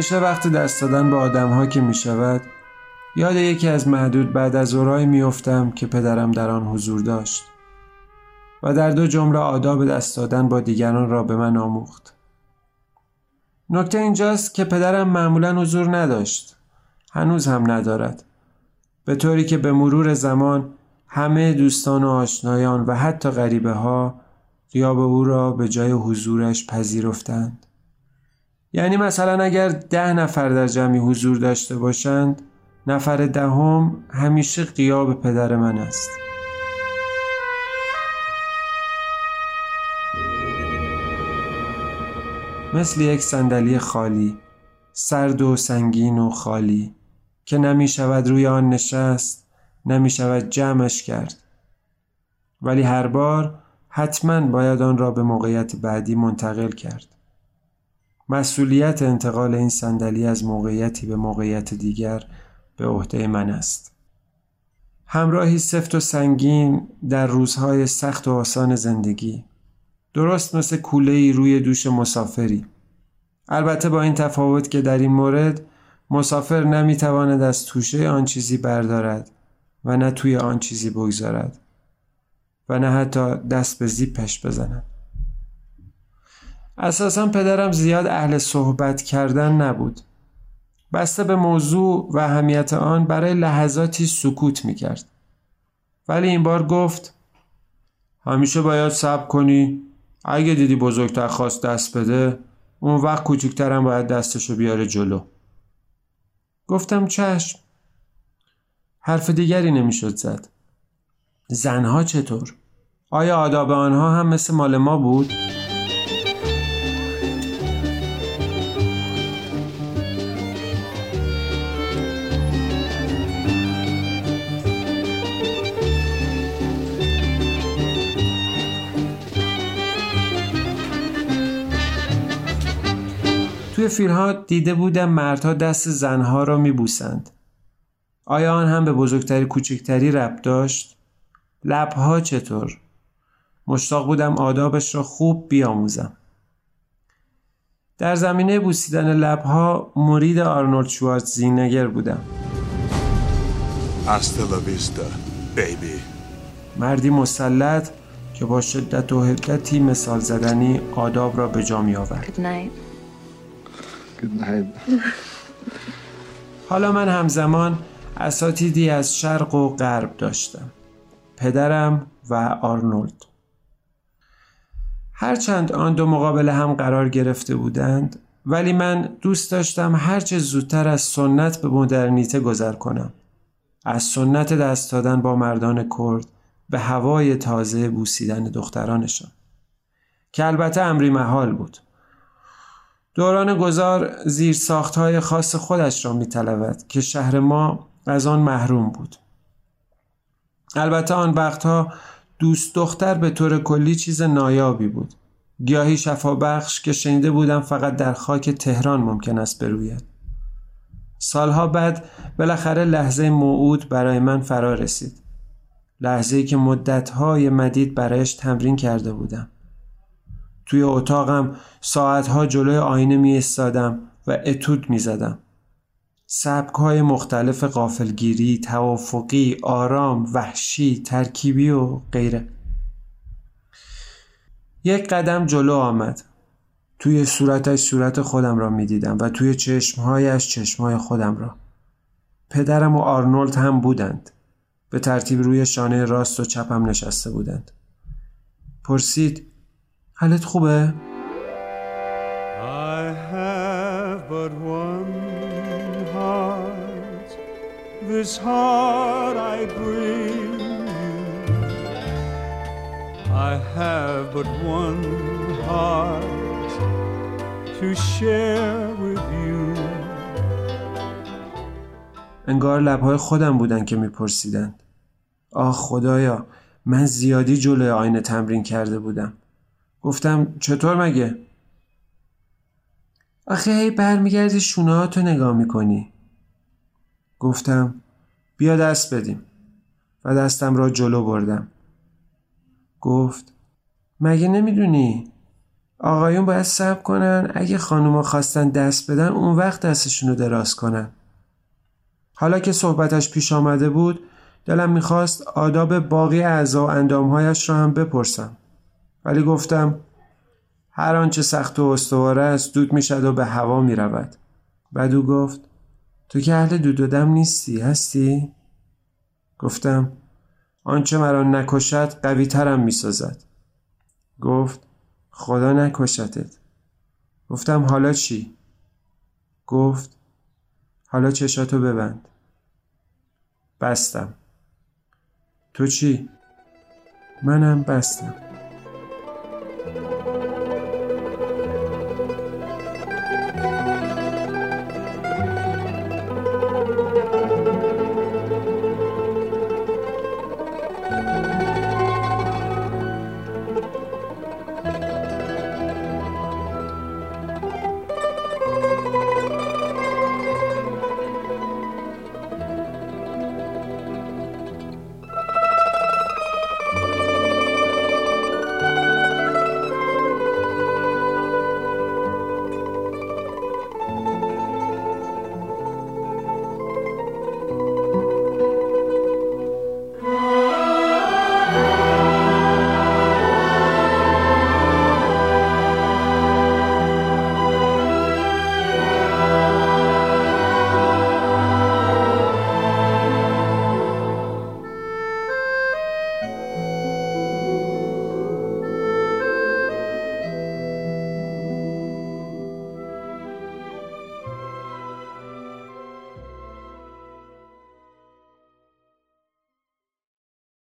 همیشه وقت دست دادن به آدم ها که می شود یاد یکی از معدود بعد از اورایی میافتم که پدرم در آن حضور داشت و در دو جمله آداب دست دادن با دیگران را به من آموخت. نکته اینجاست که پدرم معمولا حضور نداشت. هنوز هم ندارد. به طوری که به مرور زمان همه دوستان و آشنایان و حتی غریبه ها غیاب او را به جای حضورش پذیرفتند. یعنی مثلا اگر ده نفر در جمعی حضور داشته باشند نفر دهم همیشه قیاب پدر من است. مثل یک صندلی خالی سرد و سنگین و خالی که نمی شود روی آن نشست نمی شود جمعش کرد ولی هر بار حتما باید آن را به موقعیت بعدی منتقل کرد مسئولیت انتقال این صندلی از موقعیتی به موقعیت دیگر به عهده من است. همراهی سفت و سنگین در روزهای سخت و آسان زندگی. درست مثل کوله ای روی دوش مسافری. البته با این تفاوت که در این مورد مسافر نمی‌تواند از توشه آن چیزی بردارد و نه توی آن چیزی بگذارد و نه حتی دست به زیپش بزند. اساسا پدرم زیاد اهل صحبت کردن نبود. بسته به موضوع و اهمیت آن برای لحظاتی سکوت می‌کرد. ولی این بار گفت همیشه باید صبر کنی. اگه دیدی بزرگتر خواست دست بده اون وقت کوچکترم باید دستشو بیاره جلو. گفتم چشم. حرف دیگری نمی‌شد زد. زنها چطور؟ آیا آداب آنها هم مثل مال ما بود؟ توی فیلمها دیده بودم مردها دست زنها را میبوسند. آیا آن هم به بزرگتری کوچکتری رب داشت؟ لبها چطور؟ مشتاق بودم آدابش را خوب بیاموزم. در زمینه بوسیدن لبها مرید آرنولد زینگر بودم. مردی مسلط که با شدت و حدتی مثال زدنی آداب را به جا می آورد. حالا من همزمان اساتیدی از شرق و غرب داشتم. پدرم و آرنولد. هرچند آن دو مقابل هم قرار گرفته بودند ولی من دوست داشتم هرچه زودتر از سنت به مدرنیته گذر کنم. از سنت دست دادن با مردان کرد به هوای تازه بوسیدن دخترانشان. که البته امری محال بود. دوران گذار زیر های خاص خودش را می که شهر ما از آن محروم بود. البته آن وقتها دوست دختر به طور کلی چیز نایابی بود. گیاهی شفابخش که شنیده بودم فقط در خاک تهران ممکن است بروید. سالها بعد بالاخره لحظه موعود برای من فرا رسید. لحظه که مدتهای مدید برایش تمرین کرده بودم. توی اتاقم ساعتها جلوی آینه می استادم و اتود می زدم. سبک های مختلف قافلگیری، توافقی، آرام، وحشی، ترکیبی و غیره. یک قدم جلو آمد. توی صورتش صورت خودم را می دیدم و توی چشمهایش چشمهای خودم را. پدرم و آرنولد هم بودند. به ترتیب روی شانه راست و چپم نشسته بودند. پرسید حالت خوبه؟ I have but one heart. This heart I bring I have but one heart To share with you. انگار لبهای خودم بودن که میپرسیدند آه خدایا من زیادی جلوی آینه تمرین کرده بودم. گفتم چطور مگه؟ آخه هی برمیگردی شونه تو نگاه می‌کنی. گفتم بیا دست بدیم. و دستم را جلو بردم. گفت مگه نمی‌دونی؟ آقایون باید صبر کنن اگه خانوما خواستن دست بدن اون وقت دستشونو دراز کنن. حالا که صحبتش پیش آمده بود دلم می‌خواست آداب باقی اعضا و اندامهایش را هم بپرسم. ولی گفتم هر آنچه سخت و استواره است دود می‌شد و به هوا می‌رود بعد او گفت تو که اهل دود و دم نیستی هستی؟ گفتم آنچه مرا نکشد قوی ترم می‌سازد گفت خدا نکشتت گفتم حالا چی؟ گفت حالا چشاتو ببند بستم تو چی؟ منم بستم